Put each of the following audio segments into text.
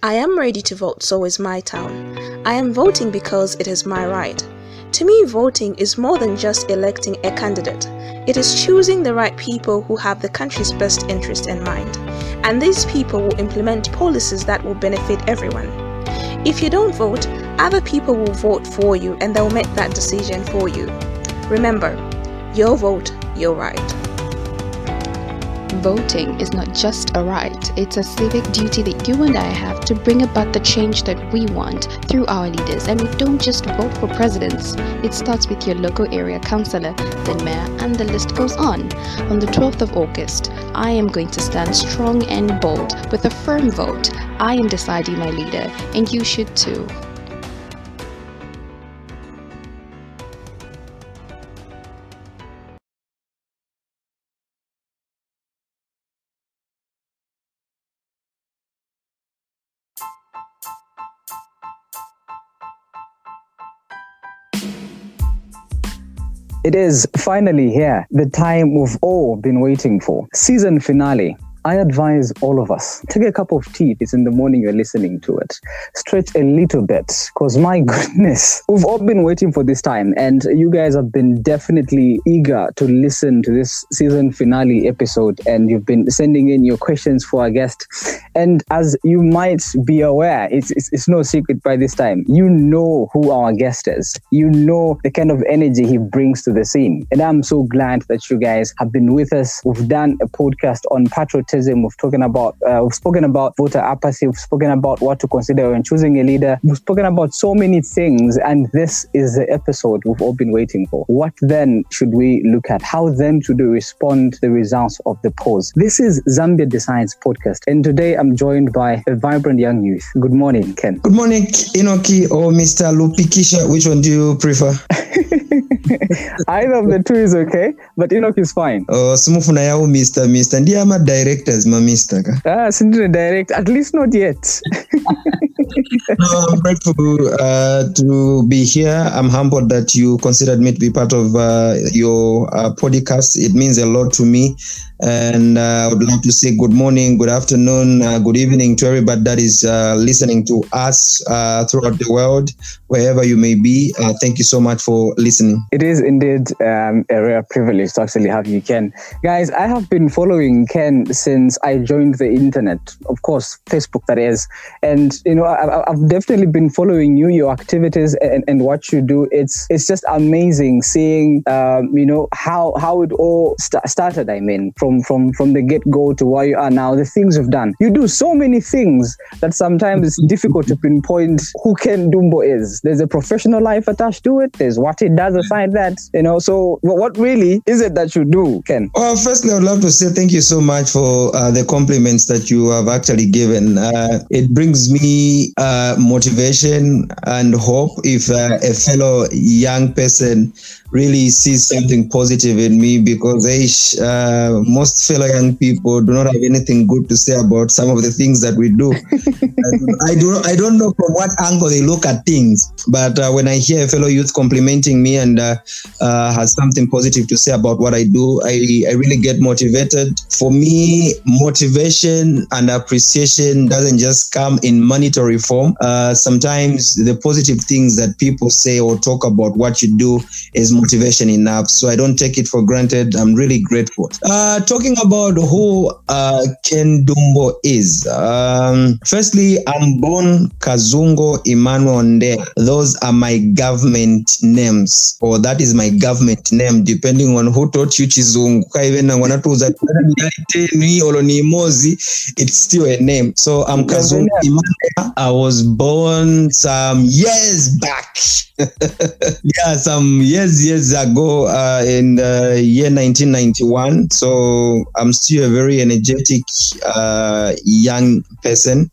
I am ready to vote, so is my town. I am voting because it is my right. To me, voting is more than just electing a candidate. It is choosing the right people who have the country's best interest in mind. And these people will implement policies that will benefit everyone. If you don't vote, other people will vote for you and they'll make that decision for you. Remember, your vote, your right. Voting is not just a right, it's a civic duty that you and I have to bring about the change that we want through our leaders. And we don't just vote for presidents, it starts with your local area councillor, then mayor, and the list goes on. On the 12th of August, I am going to stand strong and bold with a firm vote. I am deciding my leader, and you should too. It is finally here, the time we've all been waiting for. Season finale. I advise all of us take a cup of tea if it's in the morning you're listening to it. Stretch a little bit because my goodness, we've all been waiting for this time, and you guys have been definitely eager to listen to this season finale episode. And you've been sending in your questions for our guest. And as you might be aware, it's, it's, it's no secret by this time, you know who our guest is, you know the kind of energy he brings to the scene. And I'm so glad that you guys have been with us. We've done a podcast on patriotism We've spoken about uh, we've spoken about voter apathy. We've spoken about what to consider when choosing a leader. We've spoken about so many things, and this is the episode we've all been waiting for. What then should we look at? How then should we respond to the results of the polls? This is Zambia Decides podcast, and today I'm joined by a vibrant young youth. Good morning, Ken. Good morning, Inoki or Mr. Lupikisha. Which one do you prefer? Either of the two is okay, but Inoki is fine. Oh, yao Mr. Mr. Ndiye ama ma Mr. ka? Ah, sindine direct, at least not yet. no, I'm grateful uh, to be here. I'm humbled that you considered me to be part of uh, your uh, podcast. It means a lot to me. And uh, I would like to say good morning, good afternoon, uh, good evening to everybody that is uh, listening to us throughout the world, wherever you may be. thank you so much for listening. It is indeed um, a rare privilege to actually have you, Ken. Guys, I have been following Ken since I joined the internet, of course, Facebook, that is. And, you know, I, have definitely been following you, your activities, and, and what you do. It's it's just amazing seeing, um, you know, how how it all st- started. I mean, from from from from the get go to where you are now, the things you've done. You do so many things that sometimes it's difficult to pinpoint who Ken Dumbo is. There's a professional life attached to it. There's what he does aside that, you know. So what really is it that you do, Ken? Well, firstly, I'd love to say thank you so much for uh, the compliments that you have actually given. Uh, it brings me uh, motivation and hope if uh, a fellow young person really sees something positive in me because uh, most fellow young people do not have anything good to say about some of the things that we do. I do I don't know from what angle they look at things, but uh, when I hear a fellow youth complimenting me and uh, uh has something positive to say about what I do, I, I really get motivated. For me, motivation and appreciation doesn't just come in monetary form. Uh, sometimes the positive things that people say or talk about what you do is motivation enough. So I don't take it for granted. I'm really grateful. Uh, talking about who uh, Ken Dumbo is. Um, firstly, I'm born Kazungo Emmanuel Nde. Those are my government names, or that is my government name, depending on who taught you Chizungu. It's still a name. So I'm Kazungo Emmanuel. I was born some years back. yeah, some years, years ago uh, in the year 1991. So I'm still a very energetic uh, young person.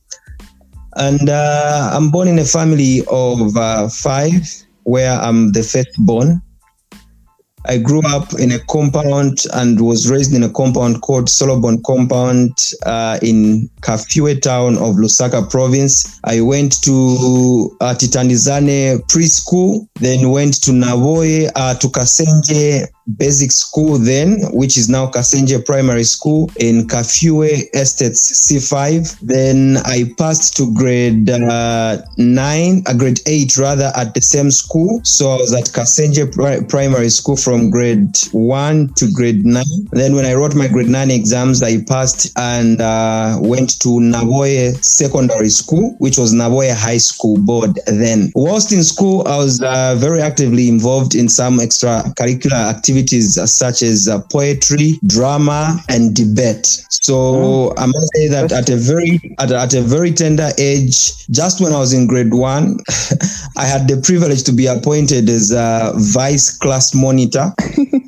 And uh, I'm born in a family of uh, five, where I'm the firstborn. I grew up in a compound and was raised in a compound called Solomon Compound uh, in Kafue town of Lusaka province. I went to uh, Titanizane preschool, then went to Navoy, uh, to Kasenje basic school then, which is now Kasenje Primary School in Kafue Estates C5. Then I passed to grade uh, nine, uh, grade eight rather, at the same school. So I was at Kasenje Pri- Primary School from grade one to grade nine. Then when I wrote my grade nine exams, I passed and uh, went to Navoye Secondary School, which was Navoye High School Board then. Whilst in school, I was uh, very actively involved in some extracurricular activities uh, such as uh, poetry, drama, and debate. So I must say that at a very at, a- at a very tender age, just when I was in grade one, I had the privilege to be appointed as a vice class monitor.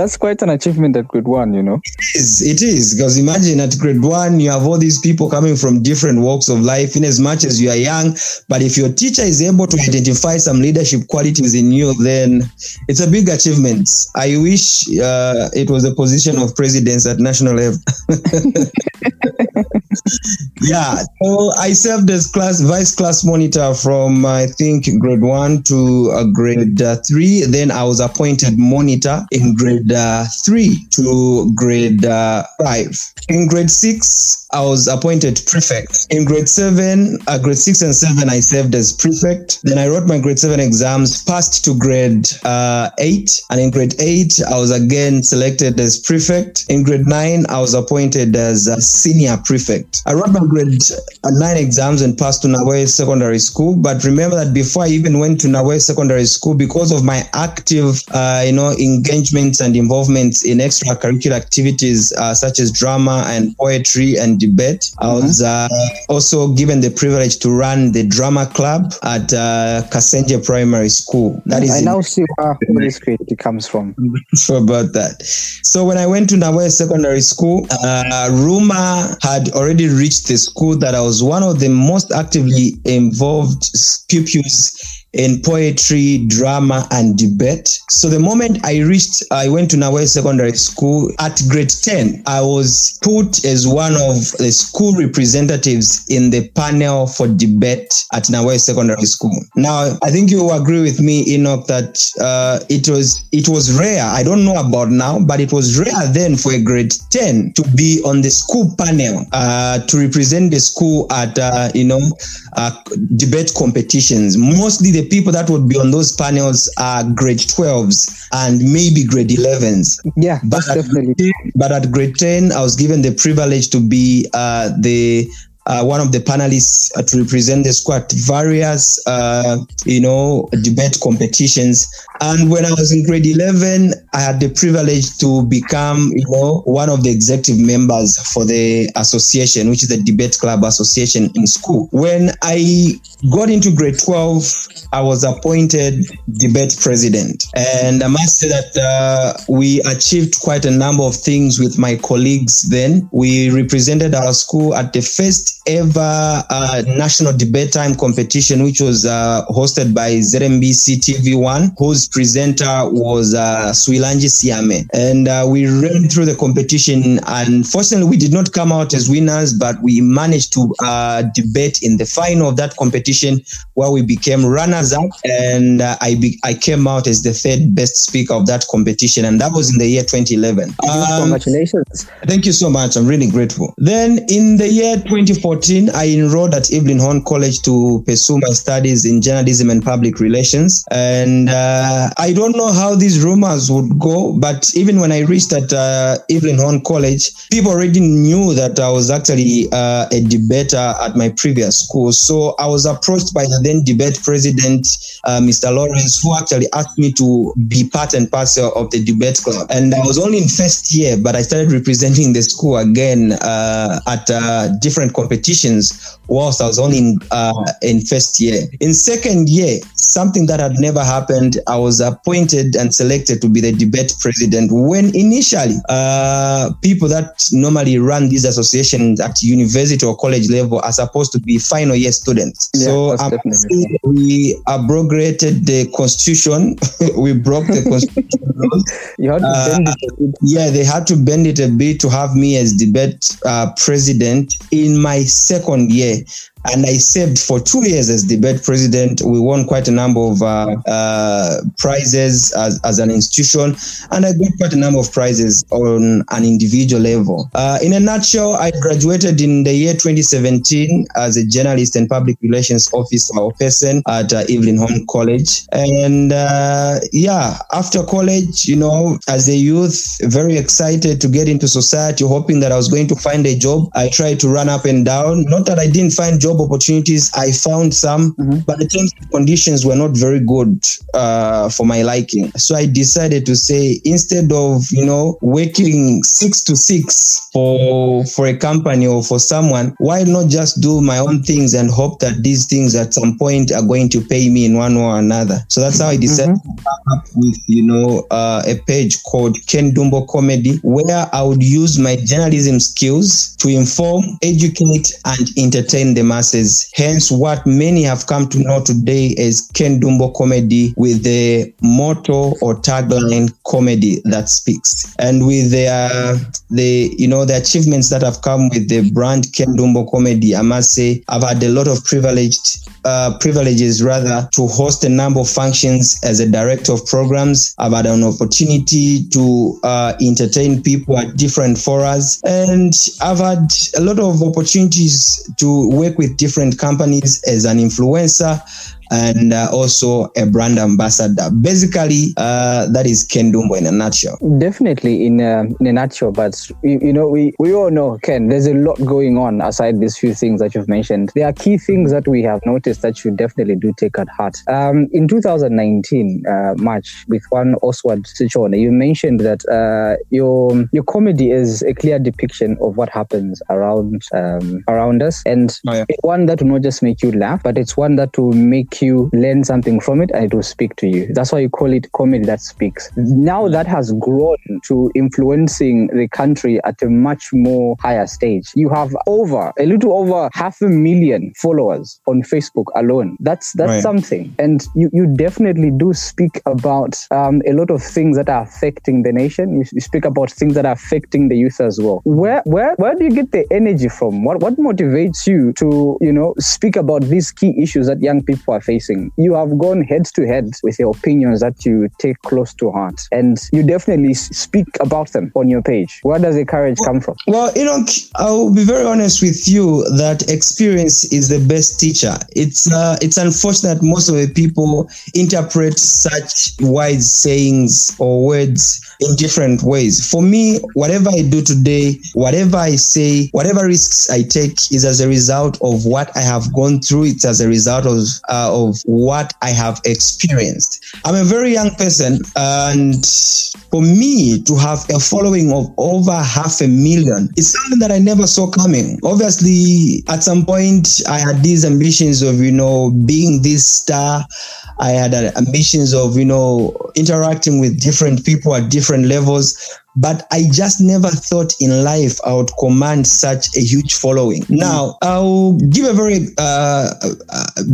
That's quite an achievement at grade one, you know. It is, it is because imagine at grade one you have all these people coming from different walks of life in as much as you are young but if your teacher is able to identify some leadership qualities in you then it's a big achievement. I wish uh, it was a position of presidents at national level. Yeah so i served as class vice class monitor from i think grade one to uh, grade uh, three. Then i was appointed monitor in grade uh, three to grade uh, five. In grade six i was appointed prefect. In grade seven uh, grade six and seven i served as prefect. Then i wrote my grade seven exams passed to grade uh, eight. And in grade eight i was again selected as prefect. In grade nine i was appointed as a senior prefect. I wrote my grade uh, nine exams and passed to Nagoya Secondary School. But remember that before I even went to Nagoya Secondary School, because of my active, uh, you know, engagements and involvements in extracurricular activities uh, such as drama and poetry and debate, I was uh, also given the privilege to run the drama club at uh, Kasenje Primary School. That is I now see where this creativity comes from. sure about that. So when I went to Nagoya Secondary School, uh, rumor had already reached the school that I was one of the most actively involved pupils in poetry, drama, and debate. So the moment I reached, I went to Nagoya Secondary School at grade 10, I was put as one of the school representatives in the panel for debate at Nagoya Secondary School. Now, I think you will agree with me, Enoch, that uh, it was it was rare. I don't know about now, but it was rare then for a grade 10 to be on the school panel uh, to represent the school at uh, you know uh, debate competitions. Mostly the people that would be on those panels are grade 12s and maybe grade 11s. Yeah, But that's at, definitely. grade 10 but at grade 10, I was given the privilege to be uh, the uh, one of the panelists uh, to represent the squad at various, uh, you know, debate competitions. And when I was in grade 11, I had the privilege to become, you know, one of the executive members for the association, which is the Debate Club Association in school. When I got into grade 12, I was appointed debate president. And I must say that uh, we achieved quite a number of things with my colleagues then. We represented our school at the first ever uh, national debate time competition, which was uh, hosted by ZNBC TV1, whose presenter was uh, Swilanji Siame. And uh, we ran through the competition. Unfortunately, we did not come out as winners, but we managed to uh, debate in the final of that competition where we became runners up. And uh, I, be- I came out as the third best speaker of that competition. And that was in the year 2011. Um, Congratulations. Thank you so much. I'm really grateful. Then in the year 2014, I enrolled at Evelyn Hone College to pursue my studies in journalism and public relations. And uh, I don't know how these rumors would go, but even when I reached at uh, Evelyn Hone College, people already knew that I was actually uh, a debater at my previous school. So I was approached by the then debate president, uh, Mr. Lawrence, who actually asked me to be part and parcel of the debate club. And I was only in first year, but I started representing the school again uh, at uh, different competitions whilst I was only in, uh, in first year. In second year, something that had never happened, I was appointed and selected to be the debate president when initially uh, people that normally run these associations at university or college level are supposed to be final year students. Yeah, so we abrogated the constitution. we broke the constitution. You had to Uh, bend it a bit. Yeah, they had to bend it a bit to have me as debate uh, president in my second year. And I served for two years as debate president. We won quite a number of uh, uh, prizes as, as an institution, and I got quite a number of prizes on an individual level. Uh, in a nutshell, I graduated in the year 2017 as a journalist and public relations officer or person at uh, Evelyn Hone College. And uh, yeah, after college, you know, as a youth, very excited to get into society, hoping that I was going to find a job. I tried to run up and down. Not that I didn't find job job opportunities. I found some, mm-hmm. but the terms and conditions were not very good uh, for my liking. So I decided to say instead of you know working six to six for for a company or for someone, why not just do my own things and hope that these things at some point are going to pay me in one way or another. So that's how I decided mm-hmm. to come up with you know uh, a page called Ken Dumbo Comedy, where I would use my journalism skills to inform, educate, and entertain the masses. Hence, what many have come to know today as Ken Dumbo comedy with the motto or tagline comedy that speaks. And with the, you know, the achievements that have come with the brand Ken Dumbo comedy, I must say, I've had a lot of privileged uh, privileges rather to host a number of functions as a director of programs. I've had an opportunity to uh, entertain people at different forums, and I've had a lot of opportunities to work with different companies as an influencer and uh, also a brand ambassador. Basically, uh, that is Ken Dumbo in a nutshell. Definitely in a, in a nutshell, but you, you, know, we, we all know, Ken, there's a lot going on aside these few things that you've mentioned. There are key things that we have noticed that you definitely do take at heart. Um, in 2019, uh, March, with one Oswald Sichone, you mentioned that uh, your your comedy is a clear depiction of what happens around um, around us, and oh, yeah. one that will not just make you laugh, but it's one that will make you learn something from it and it will speak to you. That's why you call it comedy that speaks. Now that has grown to influencing the country at a much more higher stage. You have over a little over half a million followers on Facebook alone. That's that's right. something. And you, you definitely do speak about um, a lot of things that are affecting the nation. You, you speak about things that are affecting the youth as well. Where where where do you get the energy from? What what motivates you to, you know, speak about these key issues that young people are facing. You have gone head to head with your opinions that you take close to heart, and you definitely speak about them on your page. Where does the courage come from? Well, you know, I'll be very honest with you that experience is the best teacher. It's uh, it's unfortunate most of the people interpret such wise sayings or words in different ways. For me, whatever I do today, whatever I say, whatever risks I take is as a result of what I have gone through. It's as a result of uh, of what I have experienced. I'm a very young person, and for me to have a following of over half a million is something that I never saw coming. Obviously, at some point, I had these ambitions of you know being this star. I had uh, ambitions of you know interacting with different people at different levels but I just never thought in life I would command such a huge following. Mm. Now, I'll give a very uh,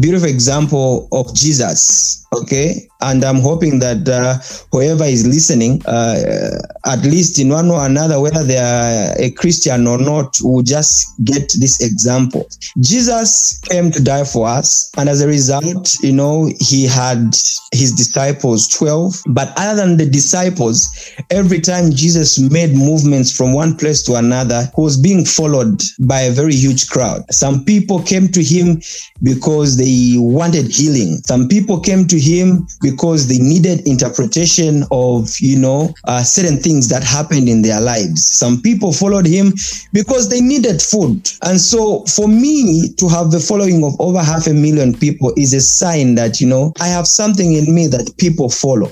beautiful example of Jesus. Okay. And I'm hoping that uh, whoever is listening, uh, at least in one or another, whether they are a Christian or not, will just get this example. Jesus came to die for us. And as a result, you know, he had his disciples 12. But other than the disciples, every time Jesus made movements from one place to another, he was being followed by a very huge crowd. Some people came to him because they wanted healing. Some people came to him because they needed interpretation of, you know, uh, certain things that happened in their lives. Some people followed him because they needed food. And so for me to have the following of over half a million people is a sign that, you know, I have something in me that people follow.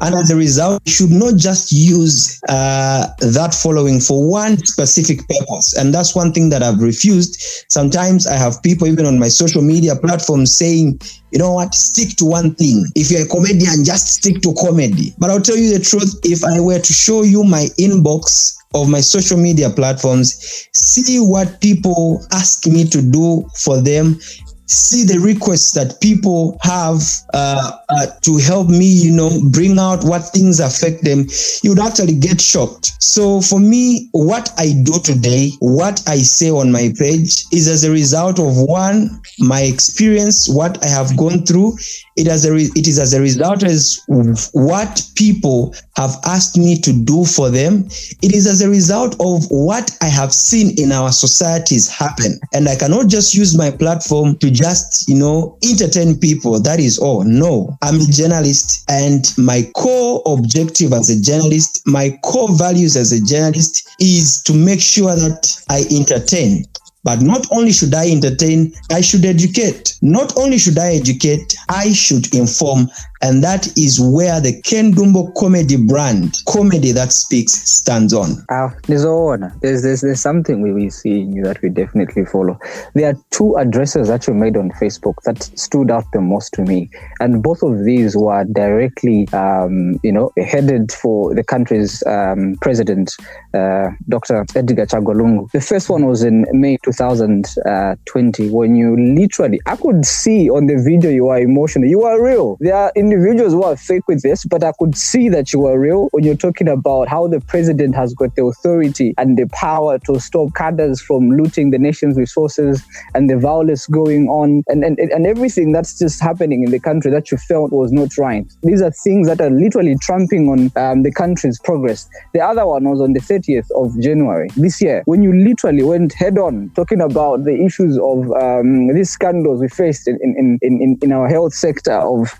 And as a result, you should not just use uh, that following for one specific purpose. And that's one thing that I've refused. Sometimes I have people, even on my social media platforms, saying, you know what, stick to one thing. If you're a comedian, just stick to comedy. But I'll tell you the truth, if I were to show you my inbox, of my social media platforms, see what people ask me to do for them, see the requests that people have uh, uh, to help me, you know, bring out what things affect them, you would actually get shocked. So for me, what I do today, what I say on my page is as a result of one, my experience, what I have gone through. It, as a re- it is as a result as what people have asked me to do for them. It is as a result of what I have seen in our societies happen. And I cannot just use my platform to just, you know, entertain people. That is all. No, I'm a journalist and my core objective as a journalist, my core values as a journalist is to make sure that I entertain. But not only should I entertain, I should educate. Not only should I educate, I should inform. And that is where the Ken Dumbo comedy brand, comedy that speaks, stands on. Uh, there's, there's, there's, there's something we will see in you that we definitely follow. There are two addresses that you made on Facebook that stood out the most to me. And both of these were directly, um, you know, headed for the country's um, president, uh, Dr. Edgar Chagwa Lungu. The first one was in May 2020 when you literally, I could see on the video you were emotional. You were real. There are individuals who are fake with this, but I could see that you were real when you're talking about how the president has got the authority and the power to stop cadres from looting the nation's resources and the violence going on and, and, and everything that's just happening in the country that you felt was not right. These are things that are literally tramping on um, the country's progress. The other one was on the 30th of January this year when you literally went head on talking about the issues of um, these scandals we faced in, in, in, in, our health sector of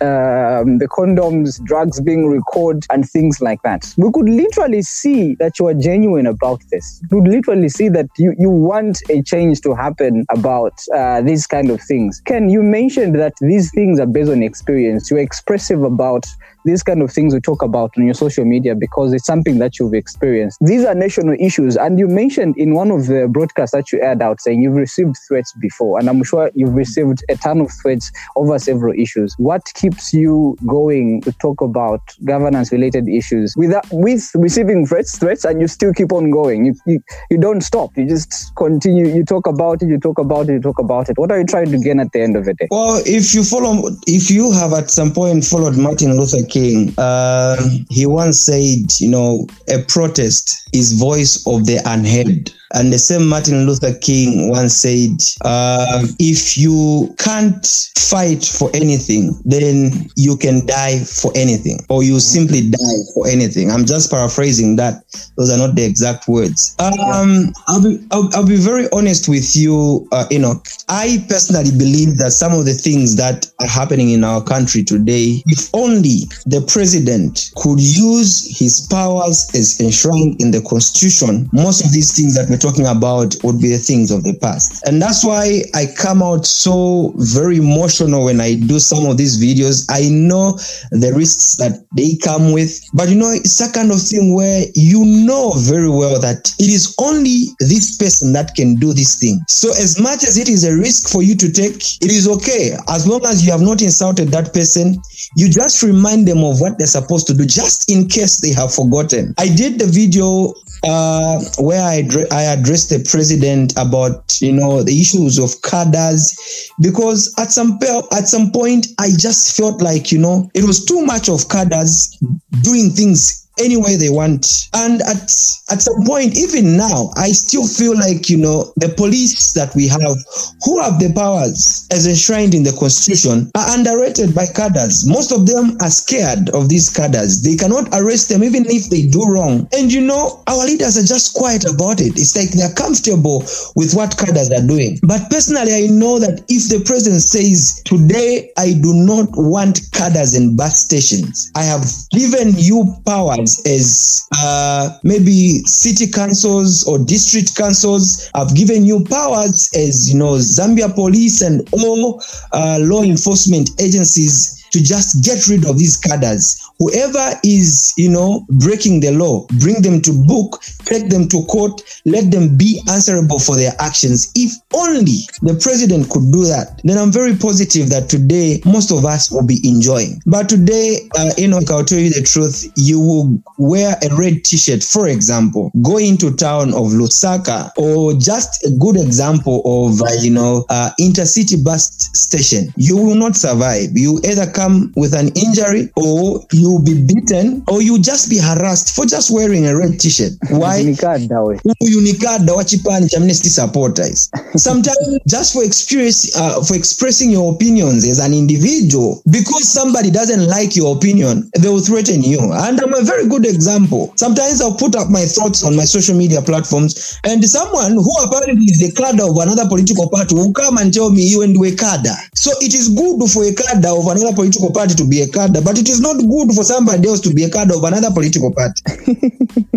um, the condoms, drugs being recorded, and things like that. We could literally see that you are genuine about this. We could literally see that you, you want a change to happen about uh, these kind of things. Ken, you mentioned that these things are based on experience. You're expressive about these kind of things we talk about on your social media because it's something that you've experienced. These are national issues. And you mentioned in one of the broadcasts that you aired out saying you've received threats before. And I'm sure you've received a ton of threats over several issues. What keeps you going to talk about governance related issues without, uh, with receiving threats, threats, and you still keep on going? You, you, you don't stop. You just continue. You talk about it, you talk about it, you talk about it. What are you trying to gain at the end of it? Well, if you follow, if you have at some point followed Martin Luther King, uh, he once said, you know, a protest is voice of the unheard. And the same Martin Luther King once said, uh, if you can't fight for anything, then you can die for anything, or you simply die for anything. I'm just paraphrasing that. Those are not the exact words. Um, I'll, be, I'll, I'll, be very honest with you, uh, Enoch. I personally believe that some of the things that are happening in our country today, if only the president could use his powers as enshrined in the constitution, most of these things that we talking about would be the things of the past. And that's why I come out so very emotional when I do some of these videos. I know the risks that they come with, but you know, it's a kind of thing where you know very well that it is only this person that can do this thing. So as much as it is a risk for you to take, it is okay. As long as you have not insulted that person, you just remind them of what they're supposed to do, just in case they have forgotten. I did the video uh, where I, I addressed the president about you know the issues of cadres because at some at some point I just felt like you know it was too much of cadres doing things any way they want. And at at some point, even now, I still feel like you know the police that we have, who have the powers as enshrined in the constitution, are underrated by cadres. Most of them are scared of these cadres. They cannot arrest them even if they do wrong. And you know, our leaders are just quiet about it. It's like they're comfortable with what cadres are doing. But personally, I know that if the president says today I do not want cadres in bus stations, I have given you powers as uh, maybe city councils or district councils have given you powers as you know Zambia police and all uh, law enforcement agencies to just get rid of these cadres. Whoever is, you know, breaking the law, bring them to book, take them to court, let them be answerable for their actions. If only the president could do that, then I'm very positive that today most of us will be enjoying. But today, uh, Enoch, I'll tell you the truth, you will wear a red t-shirt, for example, go into town of Lusaka, or just a good example of, uh, you know, uh, intercity bus station. You will not survive. You either come with an injury or you'll be beaten or you'll just be harassed for just wearing a red t-shirt. Why? Unikada we. unikada wa chipani cha Amnesty supporters. Sometimes just for experience, uh, for expressing your opinions as an individual, because somebody doesn't like your opinion, they will threaten you. And I'm a very good example. Sometimes I'll put up my thoughts on my social media platforms, and someone who apparently is the cadre of another political party will come and tell me you and we cadre. So it is good for a cadre of another political party to be a cadre, but it is not good for somebody else to be a cadre of another political party.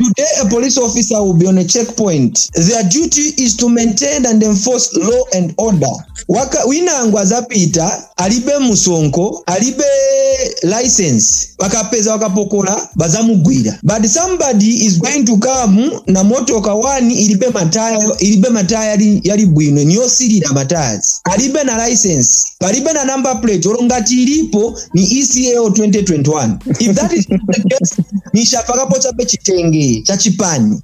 Today, a police officer will be on a checkpoint. Their duty is to maintain and enforce law and order. Waka, winangwa zapita alibe musonko alibe license wakapeza wakapokola bazamugwira but somebody is going to come na motoka wani ilibe mataya ilibe mataya yali, yali bwino niyo silira matayas alibe na license palibe na number plate olo ilipo ni ECAO 2021 if that is the case nishapakapo chape chitenge cha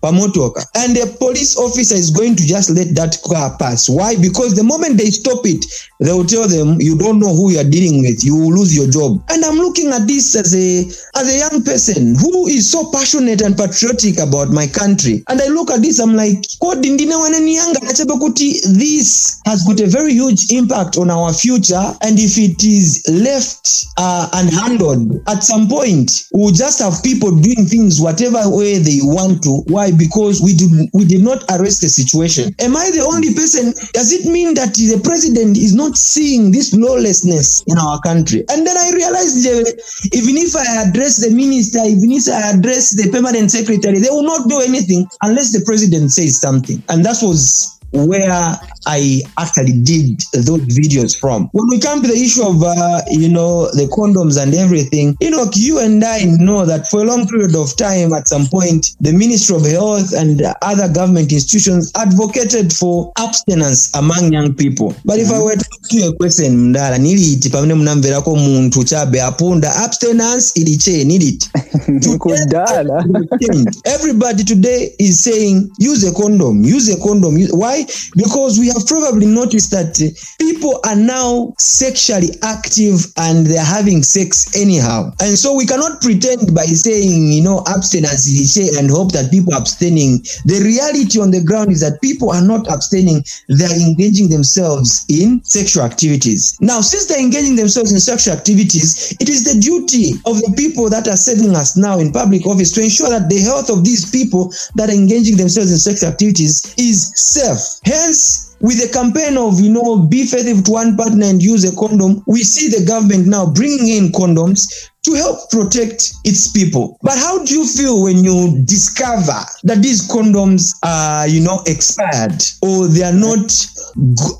pamotoka and the police officer is going to just let that car pass. Why? Because the moment they stop it they will tell them you don't know who you are dealing with. You will lose your job. And i'm looking at this as a as a young person who is so passionate and patriotic about my country. And i look at this i'm like kodi kuti this has got a very huge impact on our future. And if it is left uh, unhandled at some point we'll just have people doing things whatever way they want to. Why? Because we did we did not arrest the situation. Am i the only person? Does it mean that the president is not seeing this lawlessness in our country? And then i realized uh, even if i address the minister even if i address the permanent secretary they will not do anything unless the president says something. And that was where I actually did those videos from. When we come to the issue of, uh, you know, the condoms and everything, you know, you and I know that for a long period of time, at some point, the Ministry of Health and other government institutions advocated for abstinence among young people. But if I were to ask you a question, mdala, niliti pamene munamverako muntu chabe apunda abstinence iliche niliti. Kudala. Everybody today is saying use a condom, use a condom. Why? Because we have probably noticed that uh, people are now sexually active and they're having sex anyhow. And so we cannot pretend by saying, you know, abstinence and hope that people are abstaining. The reality on the ground is that people are not abstaining, they're engaging themselves in sexual activities. Now, since they're engaging themselves in sexual activities, it is the duty of the people that are serving us now in public office to ensure that the health of these people that are engaging themselves in sexual activities is safe. Hence, with the campaign of, you know, be faithful to one partner and use a condom, we see the government now bringing in condoms to help protect its people. But how do you feel when you discover that these condoms are, you know, expired or they are not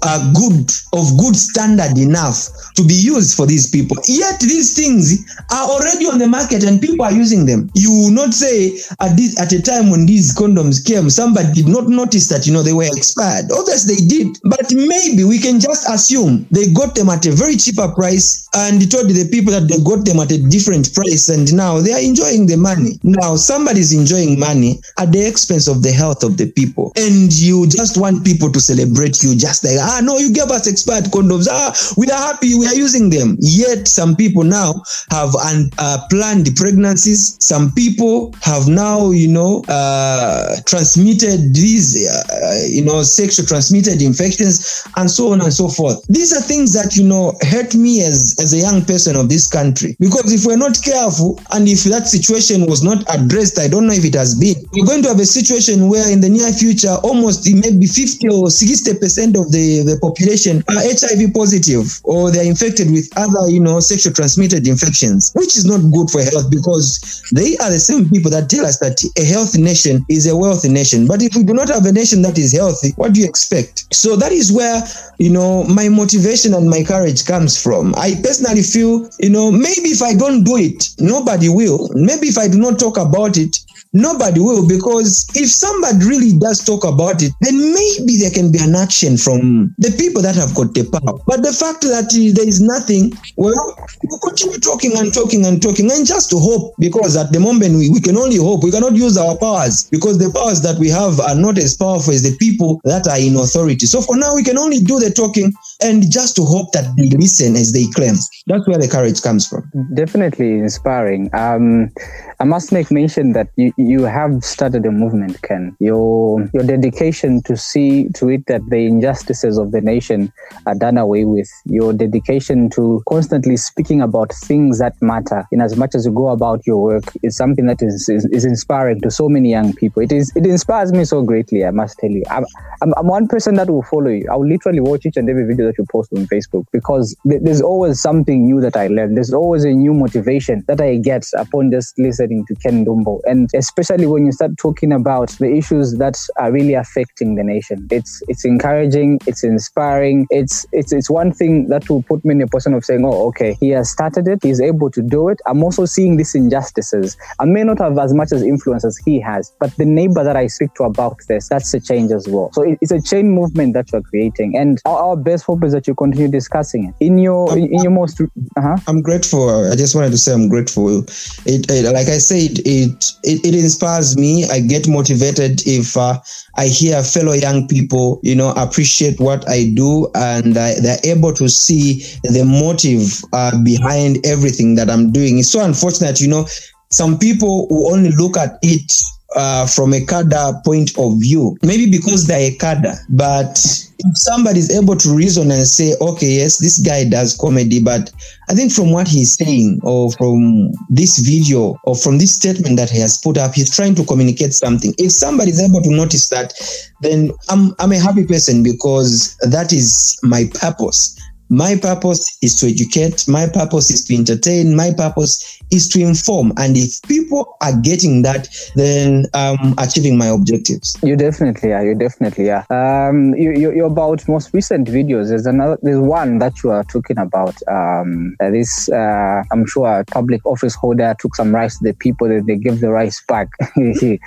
uh, good of good standard enough to be used for these people? Yet these things are already on the market and people are using them. You will not say at this at a time when these condoms came, somebody did not notice that you know they were expired. Obviously they did, but maybe we can just assume they got them at a very cheaper price and told the people that they got them at a different price and now they are enjoying the money. Now somebody's enjoying money at the expense of the health of the people. And you just want people to celebrate you just like, ah, no, you gave us expired condoms. Ah, we are happy, we are using them. Yet some people now have un- uh, pregnancies. Some people have now, you know, uh, transmitted these, uh, you know, sexual transmitted infections and so on and so forth. These are things that, you know, hurt me as, as a young person of this country. Because if we're not careful and if that situation was not addressed, I don't know if it has been, we're going to have a situation where in the near future, almost maybe 50 or 60% of the, the population are HIV positive or they're infected with other, you know, sexual transmitted infections, which is not good for health because they are the same people that tell us that a healthy nation is a wealthy nation. But if we do not have a nation that is healthy, what do you expect? So that is where, you know, my motivation and my courage comes from. I personally feel, you know, maybe if I don't do it, nobody will. Maybe if I do not talk about it, Nobody will, because if somebody really does talk about it, then maybe there can be an action from the people that have got the power. But the fact that there is nothing, well, we continue talking and talking and talking, and just to hope, because at the moment we, we can only hope. We cannot use our powers because the powers that we have are not as powerful as the people that are in authority. So for now, we can only do the talking and just to hope that they listen as they claim. That's where the courage comes from. Definitely inspiring. Um, I must make mention that you, you have started a movement, Ken. Your your dedication to see to it that the injustices of the nation are done away with. Your dedication to constantly speaking about things that matter, in as much as you go about your work, is something that is, is, is inspiring to so many young people. It is it inspires me so greatly. I must tell you, I'm, I'm, I'm one person that will follow you. I will literally watch each and every video that you post on Facebook because th- there's always something new that I learn. There's always a new motivation that I get upon just listening to Ken Dumbo. and especially when you start talking about the issues that are really affecting the nation. It's it's encouraging, it's inspiring. It's it's it's one thing that will put me in a position of saying, oh, okay, he has started it, he's able to do it. I'm also seeing these injustices. I may not have as much as influence as he has, but the neighbor that I speak to about this, that's a change as well. So it's a chain movement that you're creating, and our, our best hope is that you continue discussing it in your in, in your most. Uh-huh. I'm grateful. I just wanted to say I'm grateful. It, it like I I said, it, it, it inspires me. I get motivated if uh, I hear fellow young people, you know, appreciate what I do and uh, they're able to see the motive uh, behind everything that I'm doing. It's so unfortunate, you know, some people who only look at it uh, from a cadre point of view, maybe because they're a cadre, but if somebody is able to reason and say, okay, yes, this guy does comedy, but I think from what he's saying, or from this video, or from this statement that he has put up, he's trying to communicate something. If somebody is able to notice that, then I'm, I'm a happy person because that is my purpose. My purpose is to educate. My purpose is to entertain. My purpose is to inform. And if people are getting that, then I'm achieving my objectives. You definitely are. You definitely are. Um, you, you, you about most recent videos. There's another. There's one that you are talking about. Um, this uh, I'm sure a public office holder took some rice to the people that they give the rice back. you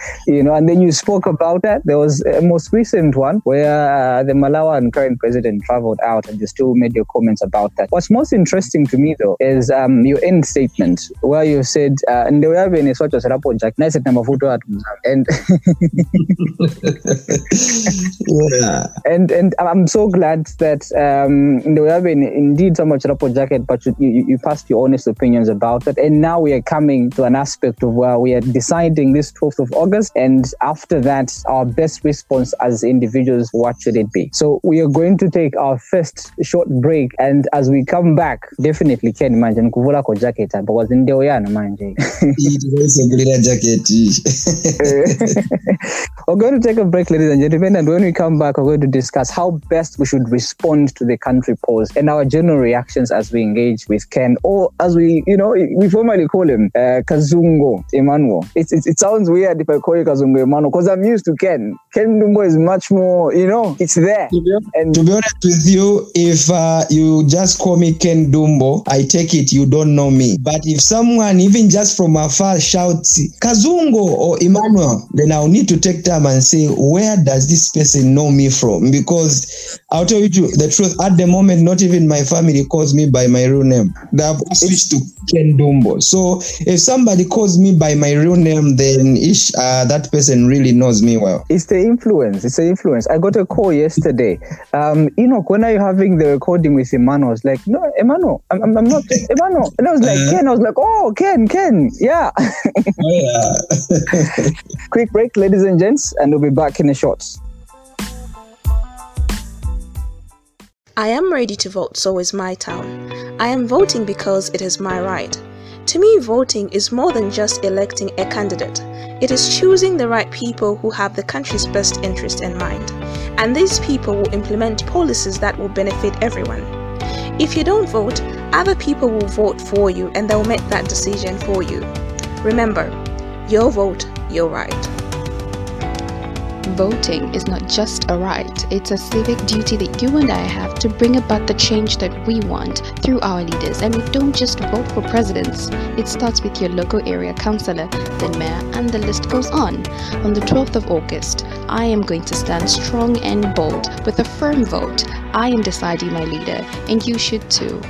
know, and then you spoke about that. There was a most recent one where uh, the Malawian current president traveled out and they still made your comments about that. What's most interesting to me though is um, your end statement where you said uh, yave ni socho serapo jack. Na set mafuta watu and yeah. and and I'm so glad that um yave indeed so much rapo jacket but you, you, you passed your honest opinions about it. And now we are coming to an aspect of where we are deciding this 12th of August and after that our best response as individuals what should it be? So we are going to take our first short break and as we come back definitely can imagine kuvula ko jacket because ndeo yana manje. We're going to take a break ladies and gentlemen and when we come back we're going to discuss how best we should respond to the country pose and our general reactions as we engage with ken or as we you know we formally call him uh, kazungo emmanuel. It's, it's, it sounds weird if i call you kazungo emmanuel because i'm used to ken. Ken Ndumbo is much more you know it's there. To be, and to be honest with you if uh, you just call me Ken Dumbo. I take it you don't know me. But if someone, even just from afar, shouts Kazungo or Emmanuel, then I'll need to take time and say, where does this person know me from? Because I'll tell you the truth, at the moment, not even my family calls me by my real name. They've switched to Ken Dumbo. So if somebody calls me by my real name, then ish, uh, that person really knows me well. It's the influence. It's the influence. I got a call yesterday. Um, know, when are you having the recording with Emmanuel? I was like, no, Emmanuel, I'm, I'm, I'm not Emmanuel. And I was like, uh, Ken. I was like, oh, Ken, Ken. Yeah. yeah. Quick break, ladies and gents, and we'll be back in a short. I am ready to vote, so is my town. I am voting because it is my right. To me, voting is more than just electing a candidate. It is choosing the right people who have the country's best interest in mind. And these people will implement policies that will benefit everyone. If you don't vote, other people will vote for you and they'll make that decision for you. Remember, your vote, your right. Voting is not just a right, it's a civic duty that you and I have to bring about the change that we want through our leaders. And we don't just vote for presidents, it starts with your local area councillor, then mayor, and the list goes on. On the 12th of August, I am going to stand strong and bold with a firm vote. I am deciding my leader, and you should too.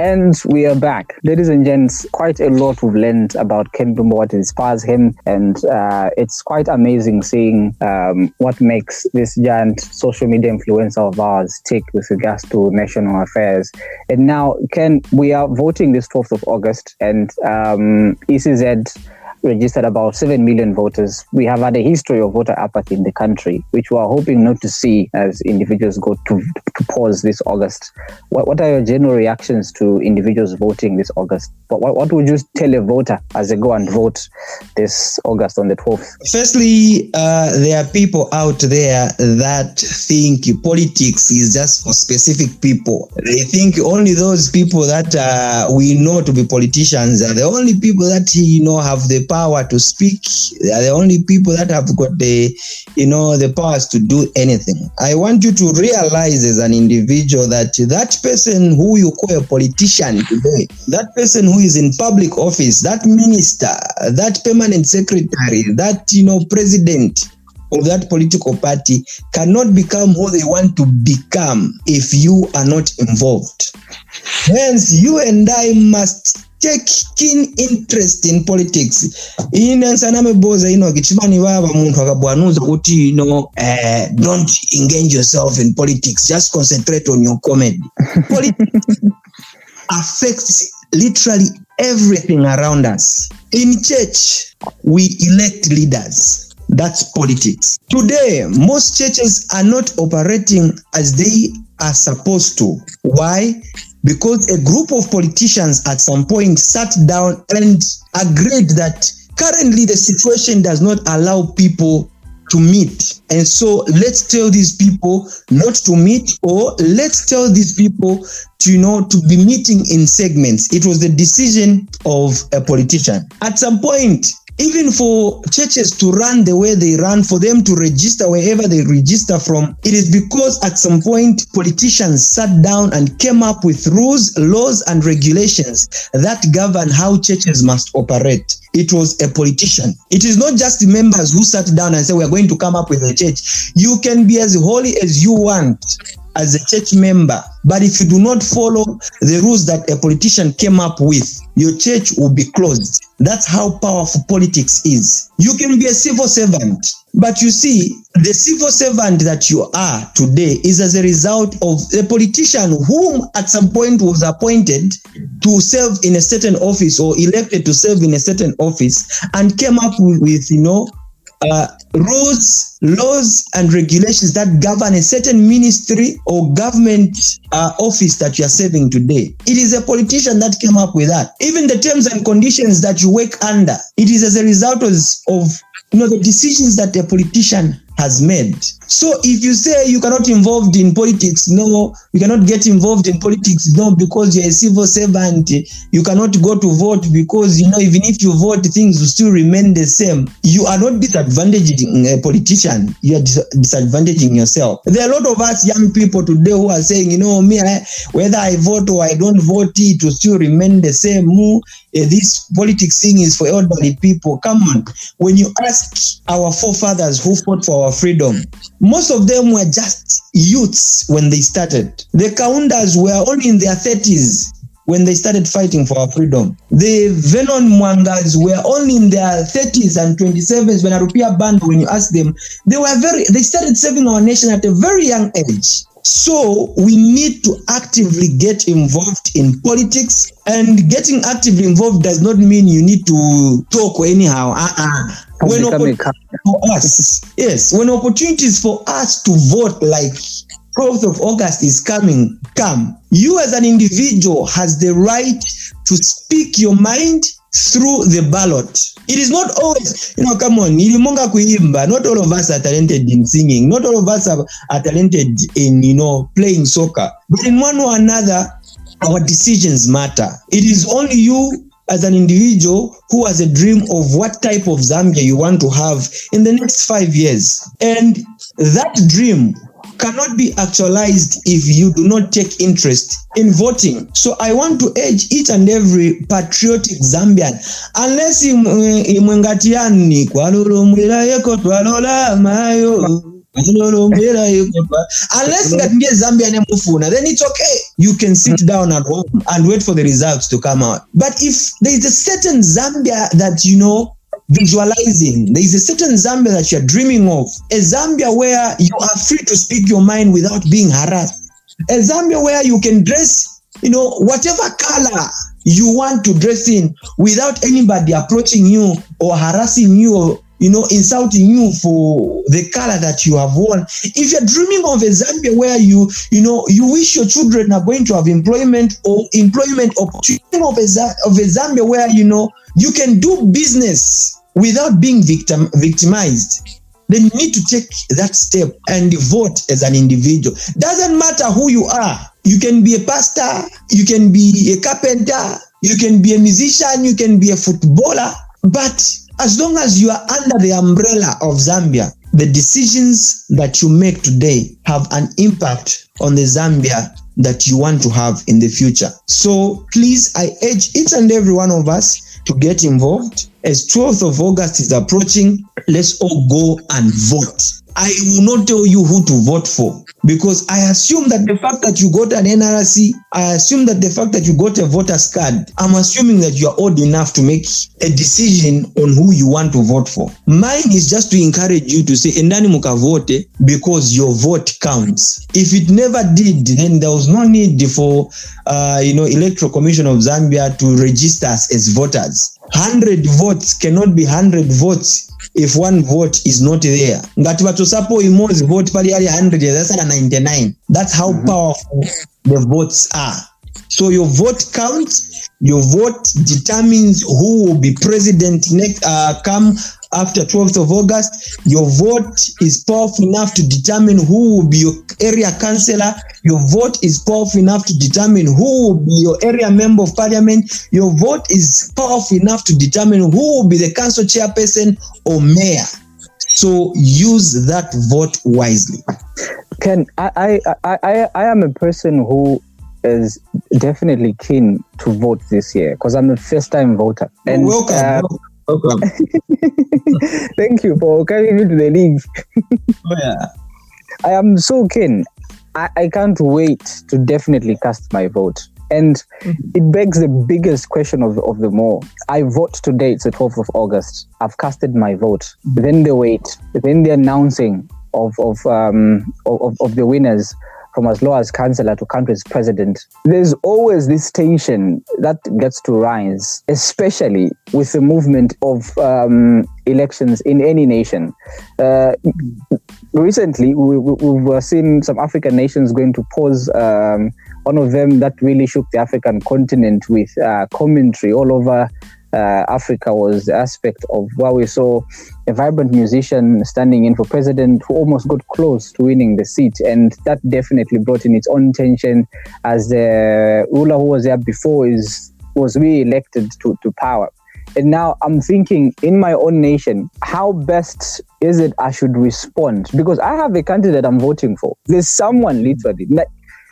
And we are back. Ladies and gents, quite a lot we've learned about Ken Lumumba, what inspires him. And uh, it's quite amazing seeing um, what makes this giant social media influencer of ours tick with regards to national affairs. And now, Ken, we are voting this 12th of August, and um, ECZ registered about 7 million voters. We have had a history of voter apathy in the country, which we are hoping not to see as individuals go to, to pause this August. What, what are your general reactions to individuals voting this August? What, what, what would you tell a voter as they go and vote this August on the 12th? Firstly, uh, there are people out there that think politics is just for specific people. They think only those people that uh, we know to be politicians are the only people that you know have the power to speak. They are the only people that have got the, you know, the powers to do anything. I want you to realize as an individual that that person who you call a politician today, that person who is in public office, that minister, that permanent secretary, that, you know, president, of that political party cannot become who they want to become if you are not involved. Hence, you and I must take keen interest in politics ine nsanameboza ino akichimani vava munthu akabwanuza kuti you know, uh, don't engage yourself in politics just concentrate on your comedy politics affects literally everything around us in church we elect leaders that's politics. Today, most churches are not operating as they are supposed to. Why? Because a group of politicians at some point sat down and agreed that currently the situation does not allow people to meet. And so let's tell these people not to meet, or let's tell these people to, you know, to be meeting in segments. It was the decision of a politician. At some point, even for churches to run the way they run, for them to register wherever they register from, it is because at some point politicians sat down and came up with rules, laws, and regulations that govern how churches must operate. It was a politician. It is not just members who sat down and said, We're going to come up with a church. You can be as holy as you want as a church member. But if you do not follow the rules that a politician came up with, your church will be closed. That's how powerful politics is. You can be a civil servant, but you see, the civil servant that you are today is as a result of a politician whom at some point was appointed to serve in a certain office or elected to serve in a certain office and came up with, with you know, uh, rules, laws, and regulations that govern a certain ministry or government uh, office that you are serving today. It is a politician that came up with that. Even the terms and conditions that you work under, it is as a result of, of you know the decisions that a politician has made. So if you say you cannot involved in politics, no, you cannot get involved in politics, no, because you're a civil servant, you cannot go to vote because you know even if you vote, things will still remain the same. You are not disadvantaging a politician, you are dis- disadvantaging yourself. There are a lot of us young people today who are saying, you know, me, I, whether I vote or I don't vote, it will still remain the same. Uh, this politics thing is for elderly people. Come on, when you ask our forefathers who fought for our freedom, most of them were just youths when they started. The Kaundas were only in their 30s when they started fighting for our freedom. The Vernon Mwaangas were only in their 30s and 27s when Arupia banned, when you ask them, they were very, they started serving our nation at a very young age. So we need to actively get involved in politics. And getting actively involved does not mean you need to talk anyhow. Uh-uh. When opportunities for us, yes, when opportunities for us to vote like 12th of August is coming, come. You as an individual has the right to speak your mind through the ballot. It is not always, you know, come on, ilimonga kuimba. Not all of us are talented in singing. Not all of us are, are talented in, you know, playing soccer. But in one or another, our decisions matter. It is only you as an individual who has a dream of what type of Zambia you want to have in the next five years. And that dream cannot be actualized if you do not take interest in voting. So I want to urge each and every patriotic Zambian, unless imwe eh, imwe ngati yani kwalolomwera mayo kwalolomwera yeko twa- unless ngati ndiye Zambia nemufuna then it's okay. You can sit mm. down at home and wait for the results to come out. But if there is a certain Zambia that you know visualizing. There is a certain Zambia that you're dreaming of. A Zambia where you are free to speak your mind without being harassed. A Zambia where you can dress, you know, whatever color you want to dress in without anybody approaching you or harassing you or you know, insulting you for the color that you have worn. If you're dreaming of a Zambia where you, you know, you wish your children are going to have employment or employment opportunity of a, of a Zambia where, you know, you can do business without being victim, victimized, then you need to take that step and vote as an individual. Doesn't matter who you are. You can be a pastor, you can be a carpenter, you can be a musician, you can be a footballer, but as long as you are under the umbrella of Zambia, the decisions that you make today have an impact on the Zambia that you want to have in the future. So please, I urge each and every one of us to get involved. As 12th of August is approaching, let's all go and vote. I will not tell you who to vote for because I assume that the fact that you got an NRC, I assume that the fact that you got a voter's card, I'm assuming that you are old enough to make a decision on who you want to vote for. Mine is just to encourage you to say, endani mukavote because your vote counts. If it never did, then there was no need for, uh, you know, Electoral Commission of Zambia to register us as voters. 100 votes cannot be 100 votes if one vote is not there. Ngati vatosapo imozi vote pali ali 100 yazasala 99 that's how powerful the votes are. So your vote counts your vote determines who will be president next uh, come after 12th of august your vote is powerful enough to determine who will be your area councillor. Your vote is powerful enough to determine who will be your area member of parliament. Your vote is powerful enough to determine who will be the council chairperson or mayor. So use that vote wisely. Ken, I, I, I, I, am a person who is definitely keen to vote this year because I'm a first time voter. And welcome uh, welcome thank you for coming into the league. Oh, yeah. I am so keen. I, I can't wait to definitely cast my vote. And it begs the biggest question of, of them all. I vote today, it's the 12th of August. I've casted my vote. Then the wait, then the announcing of, of, um, of, of the winners from as low as councillor to country's president. There's always this tension that gets to rise, especially with the movement of um, elections in any nation. Uh, recently, we, we've seen some African nations going to pause. Um, one of them that really shook the African continent with uh, commentary all over uh, Africa was the aspect of where we saw a vibrant musician standing in for president who almost got close to winning the seat. And that definitely brought in its own tension as the ruler who was there before is was re-elected to, to power. And now I'm thinking in my own nation, how best is it I should respond? Because I have a candidate I'm voting for. There's someone literally.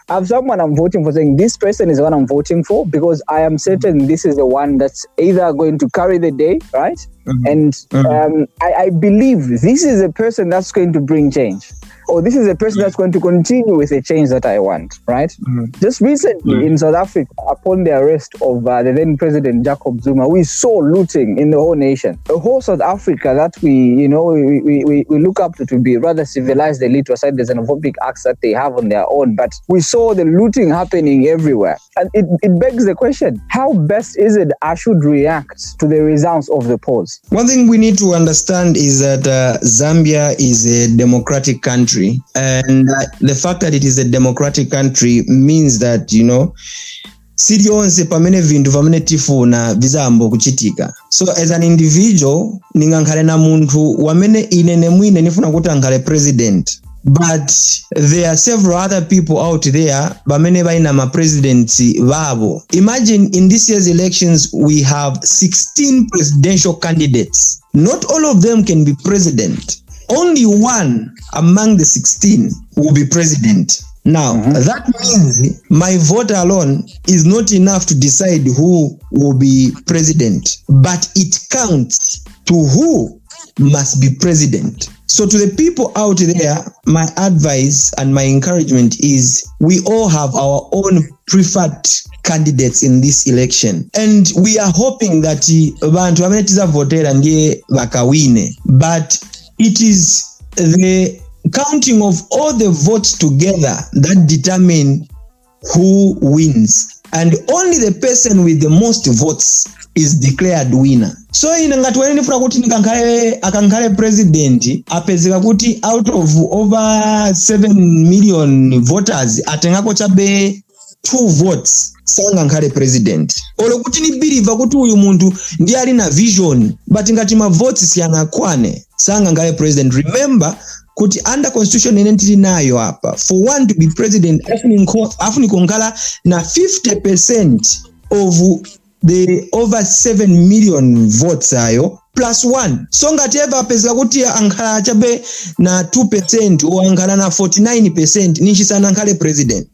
Have someone I'm voting for saying this person is the one I'm voting for because I am certain this is the one that's either going to carry the day, right? Mhm. And Mhm. um, I, I believe this is a person that's going to bring change. Or this is a person that's going to continue with the change that I want, right? Just recently in South Africa, upon the arrest of uh, the then President Jacob Zuma, we saw looting in the whole nation. The whole South Africa that we, you know, we, we, we, we look up to to be rather civilized elite, aside the xenophobic acts that they have on their own, but we saw the looting happening everywhere. And it, it begs the question, how best is it I should react to the results of the polls? One thing we need to understand is that uh, Zambia is a democratic country, and uh, the fact that it is a democratic country means that you know siri pamene vinthu pamene tifuna vizayambo kuchitika. So as an individual ningankhale na munthu wamene ine nemwine nifuna kuti ankhale president. But there are several other people out there bamene baina mapresidents vavo. Imagine in this year's elections we have 16 presidential candidates. Not all of them can be president only one among the 16 will be president. Now that means my vote alone is not enough to decide who will be president but it counts to who must be president. So to the people out there my advice and my encouragement is we all have our own preferred candidates in this election. And we are hoping that vantu vamene tizavhotera ndiye vakawine but it is the counting of all the votes together that determine who wins. And only the person with the most votes is declared winner. So ine ngati wene ndifuna kuti ndikankhale akankhale president apezeka kuti out of over 7 million voters atengako chabe two votes sanga nkhale president. Olo kuti nibiriva kuti uyu munthu ndiye ali na vision but ngati mavotes sanga nkhale president. Remember kuti under constitution ine tili nayo apa for one to be president afuni kunkhala na 50 percent of the over 7 million votes ayo plus one. So ngati eva apezeka kuti ankhala achabe na 2 percent or ankhala na 49 percent nichisana ankhale president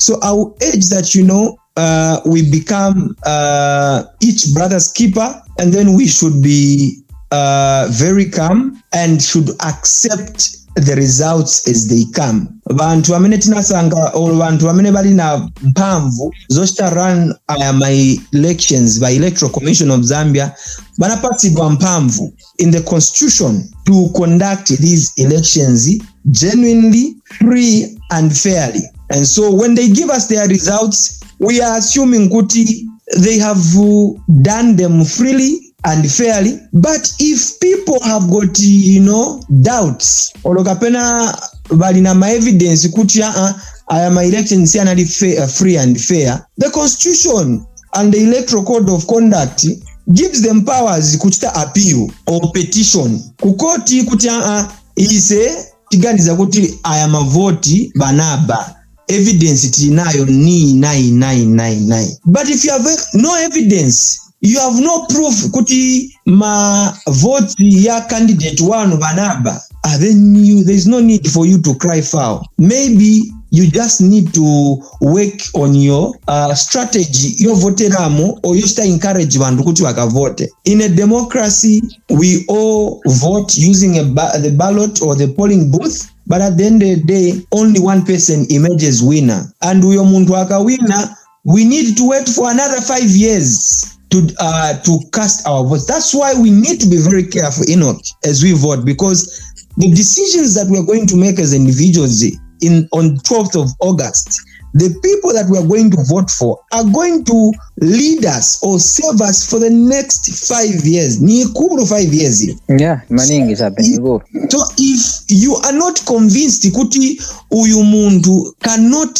so i age that you know uh, we become uh, each brother's keeper and then we should be uh, very calm and should accept the results as they come. Vantu vamene tinasanga or vantu vamene vali na mphamvu zochita run aya my elections by electoral commission of zambia vanapatsidwa mphamvu. In the constitution to conduct these elections genuinely free and fairly and so when they give us their results we are assuming kuti they have uh, done them freely and fairly. But if people have got you know doubts olo kapena vali na maevidence kuti aa aya maelection si anali fair, free and fair the constitution and the electoral code of conduct gives them powers kuchita appeal or petition kukoti kuti aa ise tiganiza kuti aya mavoti banaba evidence tinayo ni nai nai nai but if you have no evidence you have no proof kuti mavoti ya candidate wanu vanaba ah, then you, there is no need for you to cry foul. Maybe you just need to work on your uh, strategy yovoteramo or yochita encourage vantu kuti vakavote in a democracy we all vote using a ba the ballot or the polling booth but at the end of the day only one person emerges winner and uyo muntu akawina we need to wait for another five years to uh, to cast our votes. That's why we need to be very careful, Enoch, as we vote, because the decisions that we are going to make as individuals in on 12th of August, the people that we are going to vote for are going to lead us or save us for the next five years. Ni five years. Yeah, maningi sapenigo. So if you are not convinced kuti uyu muntu cannot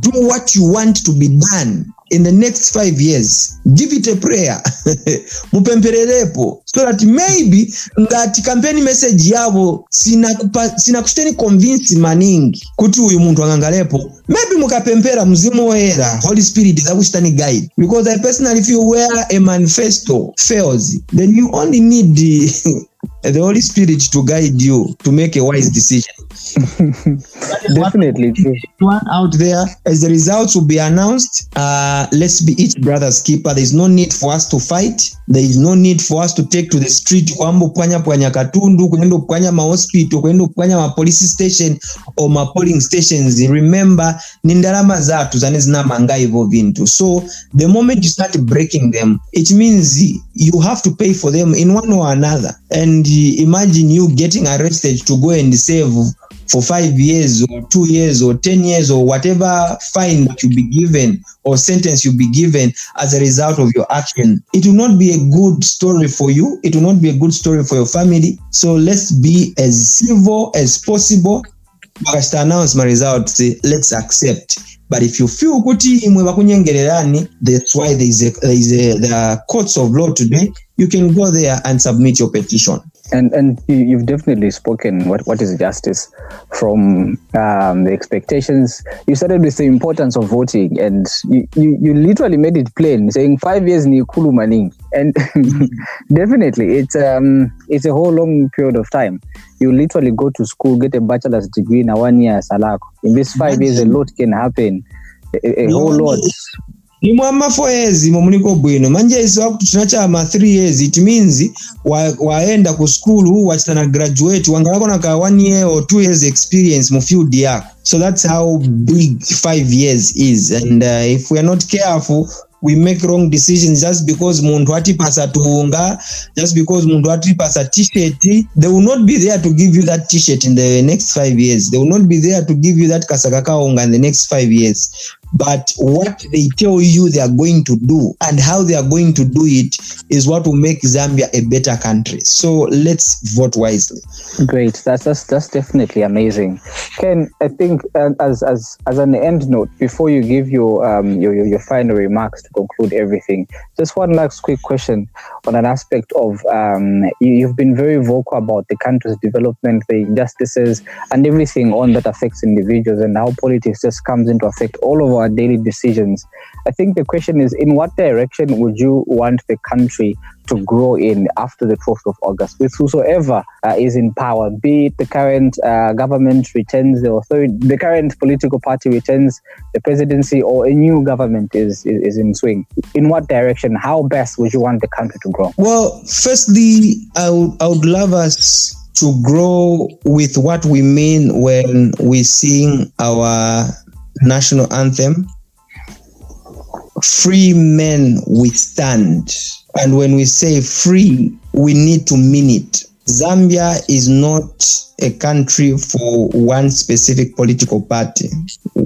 do what you want to be done in the next five years. Give it a prayer. Mupempererepo so that maybe ngati campaign message yavo sina, kupa, sina convince maningi kuti uyu munthu angangalepo maybe mukapempera mzimu woyera holy spirit zakuchitani guide. Because i personally feel where a manifesto fails then you only need the Holy Spirit to guide you to make a wise decision. Definitely. One out there, as the results will be announced, uh, let's be each brother's keeper. There's no need for us to fight. There is no need for us to take to the street kwamba upwanya pwanya katundu kuenda upwanya ma hospital kuenda upwanya ma police station or ma polling stations. Remember ni ndalama zatu zane zinamanga hivyo vintu. So the moment you start breaking them it means you have to pay for them in one or another. And imagine you getting arrested to go and save for five years or two years or 10 years or whatever fine that you be given or sentence you be given as a result of your action. It will not be a good story for you. It will not be a good story for your family. So let's be as civil as possible. Bakashita announce my result, say, let's accept. But if you feel kuti that's why there is a, there is a, are courts of law today. You can go there and submit your petition. And and you, you've definitely spoken what, what is justice from um, the expectations. You started with the importance of voting, and you, you, you literally made it plain, saying five years ni kulu maning. And definitely, it's um it's a whole long period of time. You literally go to school, get a bachelor's degree in a one year salako. In this five years, a lot can happen. A, a whole lot. Nimwama four years imwe bwino. Manje isi wakuti tinachama three years it means wa, waenda ku skulu wachitana graduate wangalako na ka one year or two years experience mu field yako so that's how big five years is. And uh, if we are not careful we make wrong decisions just because muntu atipasa tuunga just because muntu atipasa t-shirt they will not be there to give you that t-shirt in the next five years. They will not be there to give you that kasakakaunga in the next five years but what they tell you they are going to do and how they are going to do it is what will make Zambia a better country. So let's vote wisely. Great, that's that's, that's definitely amazing. Ken, I think uh, as as as an end note, before you give your um your, your your final remarks to conclude everything, just one last quick question on an aspect of um you, you've been very vocal about the country's development, the injustices, and everything on that affects individuals and how politics just comes into effect all of our daily decisions. I think the question is in what direction would you want the country to grow in after the 12th of August with whosoever uh, is in power, be it the current uh, government returns the authority, the current political party returns the presidency, or a new government is, is, is in swing. In what direction, how best would you want the country to grow? Well, firstly, I would, I would love us to grow with what we mean when we sing our national anthem. Free men we stand. And when we say free, we need to mean it. Zambia is not a country for one specific political party.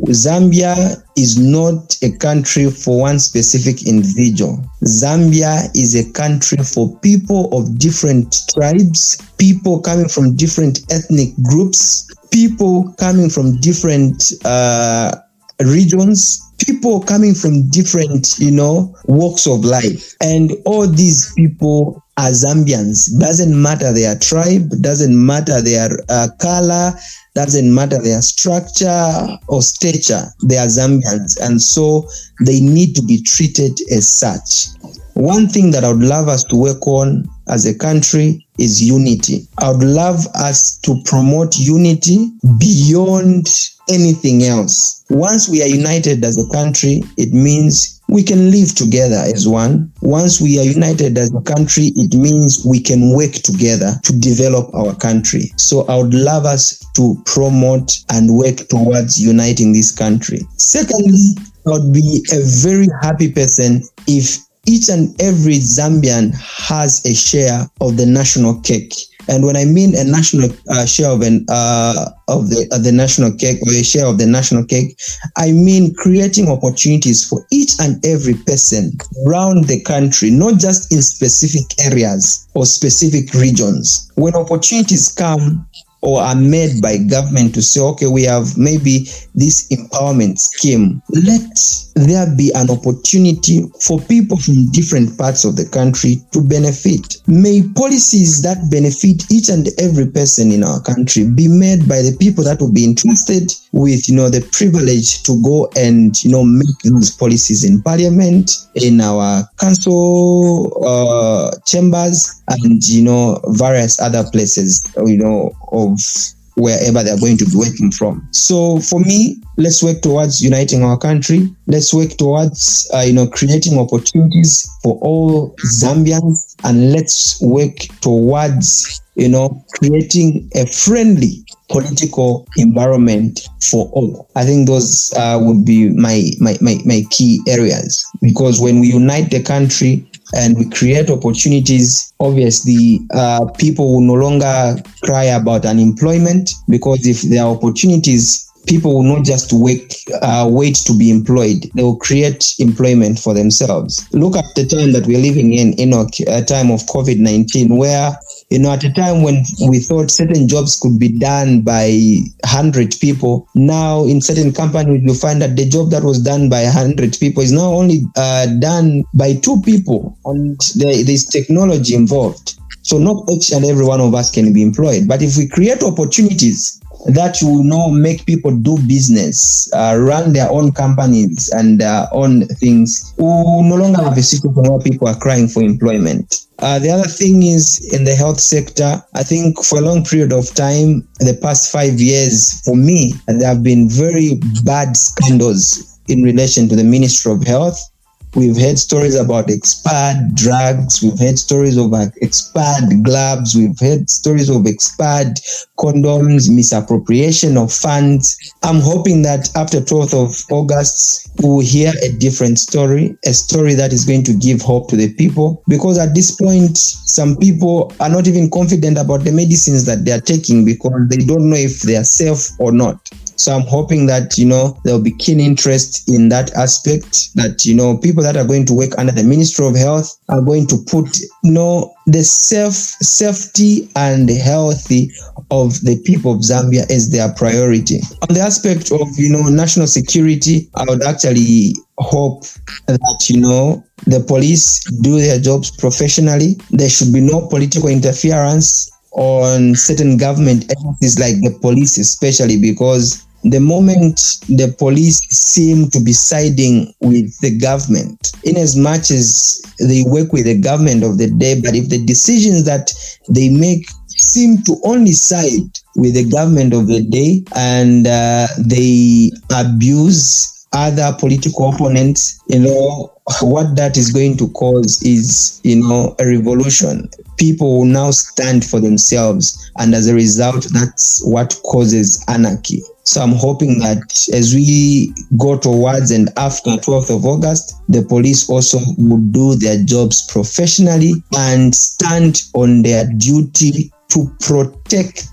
Zambia is not a country for one specific individual. Zambia is a country for people of different tribes, people coming from different ethnic groups, people coming from different uh, regions, people coming from different, you know, walks of life. And all these people are Zambians. Doesn't matter their tribe, doesn't matter their uh, color, doesn't matter their structure or stature. They are Zambians. And so they need to be treated as such. One thing that I would love us to work on as a country is unity. I would love us to promote unity beyond anything else. Once we are united as a country, it means we can live together as one. Once we are united as a country, it means we can work together to develop our country. So I would love us to promote and work towards uniting this country. Secondly, I would be a very happy person if each and every Zambian has a share of the national cake. And when I mean a national uh, share of an uh, of the of the national cake or a share of the national cake, I mean creating opportunities for each and every person around the country, not just in specific areas or specific regions. When opportunities come, or are made by government to say, okay, we have maybe this empowerment scheme. Let there be an opportunity for people from different parts of the country to benefit. May policies that benefit each and every person in our country be made by the people that will be entrusted with, you know, the privilege to go and, you know, make those policies in parliament, in our council uh, chambers, and, you know, various other places, you know, of wherever they're going to be working from. So for me, let's work towards uniting our country. Let's work towards, uh, you know, creating opportunities for all Zambians, and let's work towards, you know, creating a friendly political environment for all. I think those uh, would be my, my, my, my key areas because when we unite the country, and we create opportunities, obviously, uh, people will no longer cry about unemployment because if there are opportunities, people will not just wait, uh, wait to be employed. They will create employment for themselves. Look at the time that we're living in, Enoch, a time of COVID 19, where you know, at a time when we thought certain jobs could be done by 100 people, now in certain companies, you find that the job that was done by 100 people is now only uh, done by two people, and there, there's technology involved. So not each and every one of us can be employed. But if we create opportunities that you now make people do business, uh, run their own companies and uh, own things, we no longer have a situation where people are crying for employment. Uh, the other thing is in the health sector, I think for a long period of time, the past five years, for me, there have been very bad scandals in relation to the Ministry of Health. We've heard stories about expired drugs. We've heard stories of expired gloves. We've heard stories of expired condoms, misappropriation of funds. I'm hoping that after 12th of August, we'll hear a different story, a story that is going to give hope to the people. Because at this point, some people are not even confident about the medicines that they are taking because they don't know if they are safe or not. So I'm hoping that, you know, there'll be keen interest in that aspect that, you know, people that are going to work under the Ministry of Health are going to put, you know, the safe, safety and healthy of the people of Zambia as their priority. On the aspect of, you know, national security, I would actually hope that, you know, the police do their jobs professionally. There should be no political interference on certain government agencies like the police especially because the moment the police seem to be siding with the government in as much as they work with the government of the day but if the decisions that they make seem to only side with the government of the day and uh, they abuse other political opponents, you know, what that is going to cause is, you know, a revolution. People will now stand for themselves. And as a result, that's what causes anarchy. So I'm hoping that as we go towards and after 12th of August, the police also will do their jobs professionally and stand on their duty to protect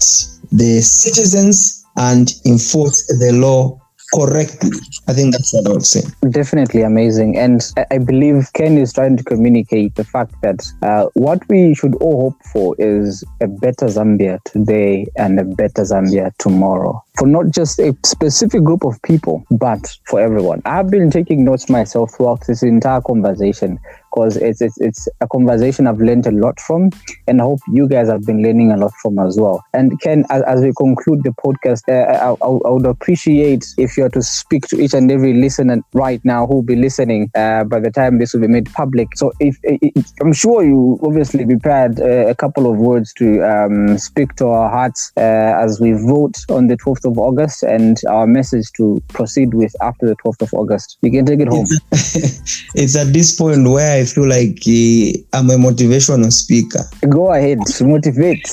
the citizens and enforce the law correctly. I think that's what I would say. Definitely amazing. And I believe Ken is trying to communicate the fact that uh, what we should all hope for is a better Zambia today and a better Zambia tomorrow. For not just a specific group of people, but for everyone. I've been taking notes myself throughout this entire conversation because it's, it's it's a conversation I've learned a lot from, and I hope you guys have been learning a lot from as well. And Ken, as, as we conclude the podcast, uh, I, I, I, would appreciate if you are to speak to each and every listener right now who will be listening uh, by the time this will be made public. So if, I'm sure you obviously prepared uh, a couple of words to um, speak to our hearts uh, as we vote on the 12th of August, and our message to proceed with after the 12th of August. You can take it home. it's at this point where I feel like uh, I'm a motivational speaker. Go ahead, motivate.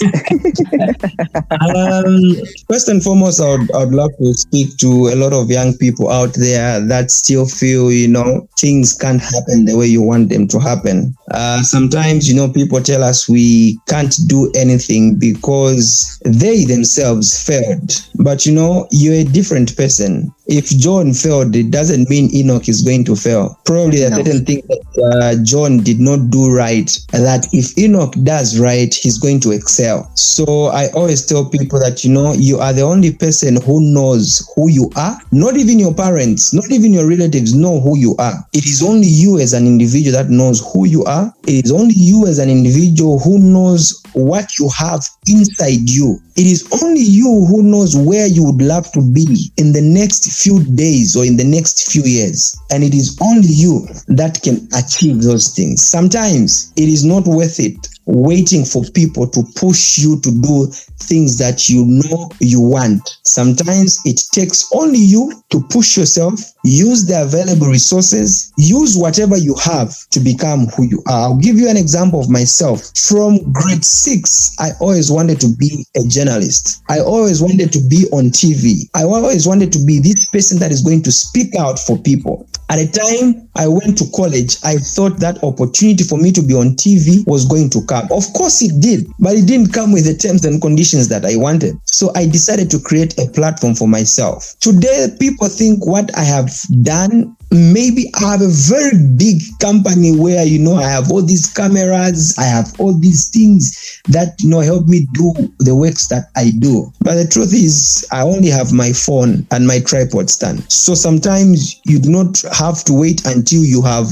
um, first and foremost, I would, I would love to speak to a lot of young people out there that still feel, you know, things can't happen the way you want them to happen. Uh, sometimes, you know, people tell us we can't do anything because they themselves failed. But, you know, you're a different person. If John failed, it doesn't mean Enoch is going to fail. Probably there are no. certain things that uh, John did not do right, that if Enoch does right, he's going to excel. So I always tell people that, you know, you are the only person who knows who you are. Not even your parents, not even your relatives know who you are. It is only you as an individual that knows who you are. It is only you as an individual who knows what you have inside you. It is only you who knows where you would love to be in the next few days or in the next few years. And it is only you that can achieve those things. Sometimes it is not worth it waiting for people to push you to do things that you know you want. Sometimes it takes only you to push yourself, use the available resources, use whatever you have to become who you are. I'll give you an example of myself. From grade six, I always wanted to be a journalist. I always wanted to be on TV. I always wanted to be this person that is going to speak out for people. At the time I went to college, I thought that opportunity for me to be on TV was going to come. Of course, it did, but it didn't come with the terms and conditions that I wanted. So I decided to create a platform for myself. Today, people think what I have done maybe I have a very big company where you know I have all these cameras, I have all these things that you know help me do the works that I do. But the truth is, I only have my phone and my tripod stand. So sometimes you do not have to wait until you have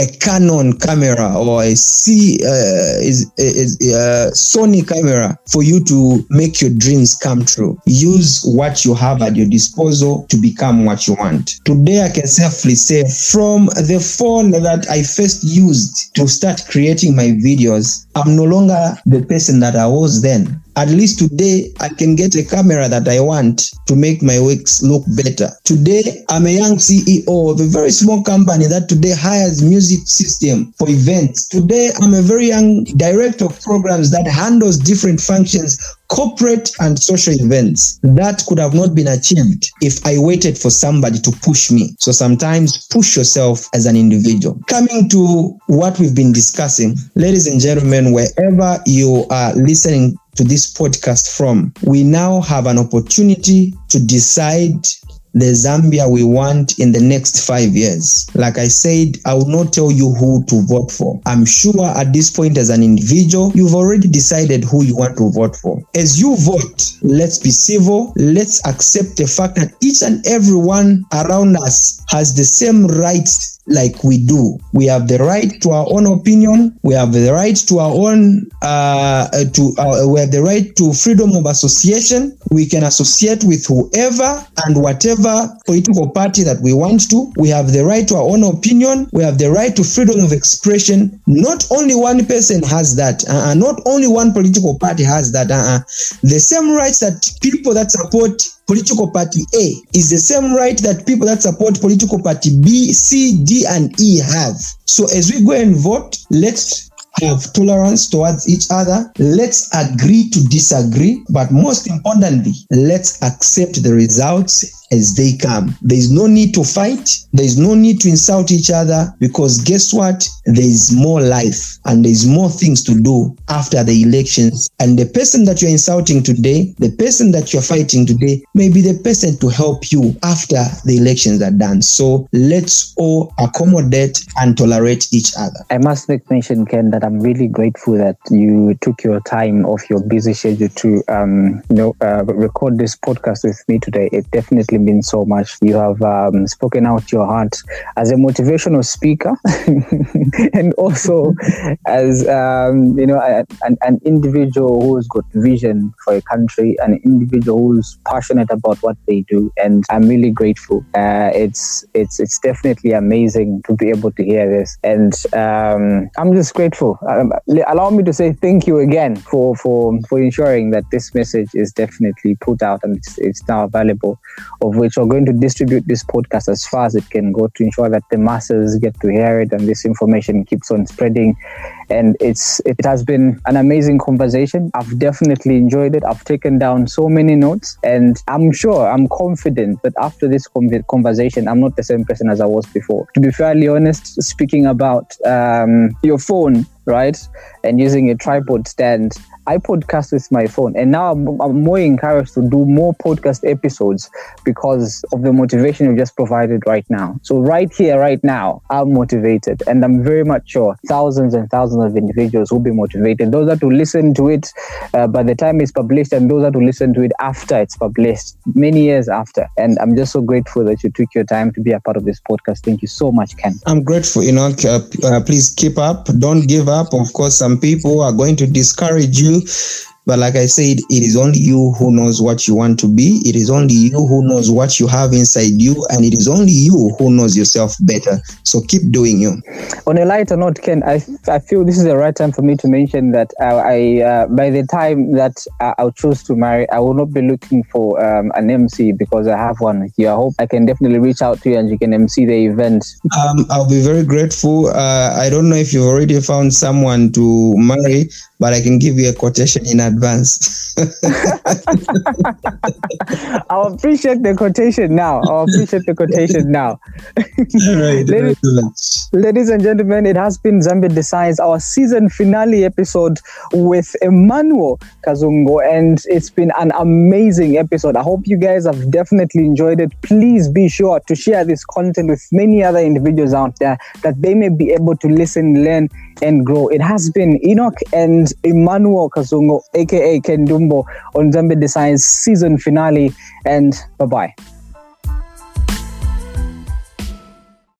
a Canon camera or a C uh, is, is a Sony camera for you to make your dreams come true. Use what you have at your disposal to become what you want. Today, I can safely say from the phone that I first used to start creating my videos, I'm no longer the person that I was then at least today I can get a camera that I want to make my works look better. Today I'm a young CEO of a very small company that today hires music system for events. Today I'm a very young director of programs that handles different functions corporate and social events that could have not been achieved if I waited for somebody to push me. So sometimes push yourself as an individual. Coming to what we've been discussing, ladies and gentlemen, wherever you are listening to this podcast from, we now have an opportunity to decide the Zambia we want in the next five years. Like I said, I will not tell you who to vote for. I'm sure at this point, as an individual, you've already decided who you want to vote for. As you vote, let's be civil. Let's accept the fact that each and everyone around us has the same rights like we do. We have the right to our own opinion. We have the right to our own uh, to uh, we have the right to freedom of association. We can associate with whoever and whatever political party that we want to. We have the right to our own opinion. We have the right to freedom of expression. Not only one person has that. Uh, not only one political party has that. Uh-uh. The same rights that people that support political party A is the same right that people that support political party B, C, D, and E have. So as we go and vote, let's have tolerance towards each other. Let's agree to disagree. But most importantly, let's accept the results as they come. There is no need to fight. There is no need to insult each other because guess what? There is more life and there is more things to do after the elections. And the person that you're insulting today, the person that you're fighting today, may be the person to help you after the elections are done. So let's all accommodate and tolerate each other. I must make mention, Ken, that I'm really grateful that you took your time off your busy schedule to um, you know, uh, record this podcast with me today. It definitely been so much. You have um, spoken out your heart as a motivational speaker and also as, um, you know, an, an individual who's got vision for a country, an individual who's passionate about what they do. And I'm really grateful. Uh, it's, it's, it's definitely amazing to be able to hear this. And um, I'm just grateful. Um, allow me to say thank you again for, for, for ensuring that this message is definitely put out and it's, it's now available of which we're going to distribute this podcast as far as it can go to ensure that the masses get to hear it and this information keeps on spreading. And it's it has been an amazing conversation. I've definitely enjoyed it. I've taken down so many notes, and I'm sure, I'm confident that after this conversation, I'm not the same person as I was before. To be fairly honest, speaking about um, your phone, right, and using a tripod stand I podcast with my phone, and now I'm, I'm more encouraged to do more podcast episodes because of the motivation you just provided right now. So right here, right now, I'm motivated, and I'm very much sure thousands and thousands of individuals who will be motivated. Those that will listen to it uh, by the time it's published, and those that will listen to it after it's published, many years after. And I'm just so grateful that you took your time to be a part of this podcast. Thank you so much, Ken. I'm grateful. You know, uh, uh, please keep up. Don't give up. Of course, some people are going to discourage you but like I said, it is only you who knows what you want to be. It is only you who knows what you have inside you. And it is only you who knows yourself better. So keep doing you. On a lighter note, Ken, I, I feel this is the right time for me to mention that uh, I, uh, by the time that uh, I'll choose to marry, I will not be looking for um, an MC because I have one here. I hope I can definitely reach out to you and you can MC the event. Um, I'll be very grateful. Uh, I don't know if you've already found someone to marry, but I can give you a quotation in advance. I'll appreciate the quotation now. I'll appreciate the quotation now. right, ladies, ladies, and gentlemen, it has been Zambia Decides, our season finale episode with Emmanuel Kazungo, and it's been an amazing episode. I hope you guys have definitely enjoyed it. Please be sure to share this content with many other individuals out there that they may be able to listen, learn, and grow. It has been Enoch and Emmanuel Kazungo, aka Ken Dumbo, on Zambia Decides season finale, and bye bye.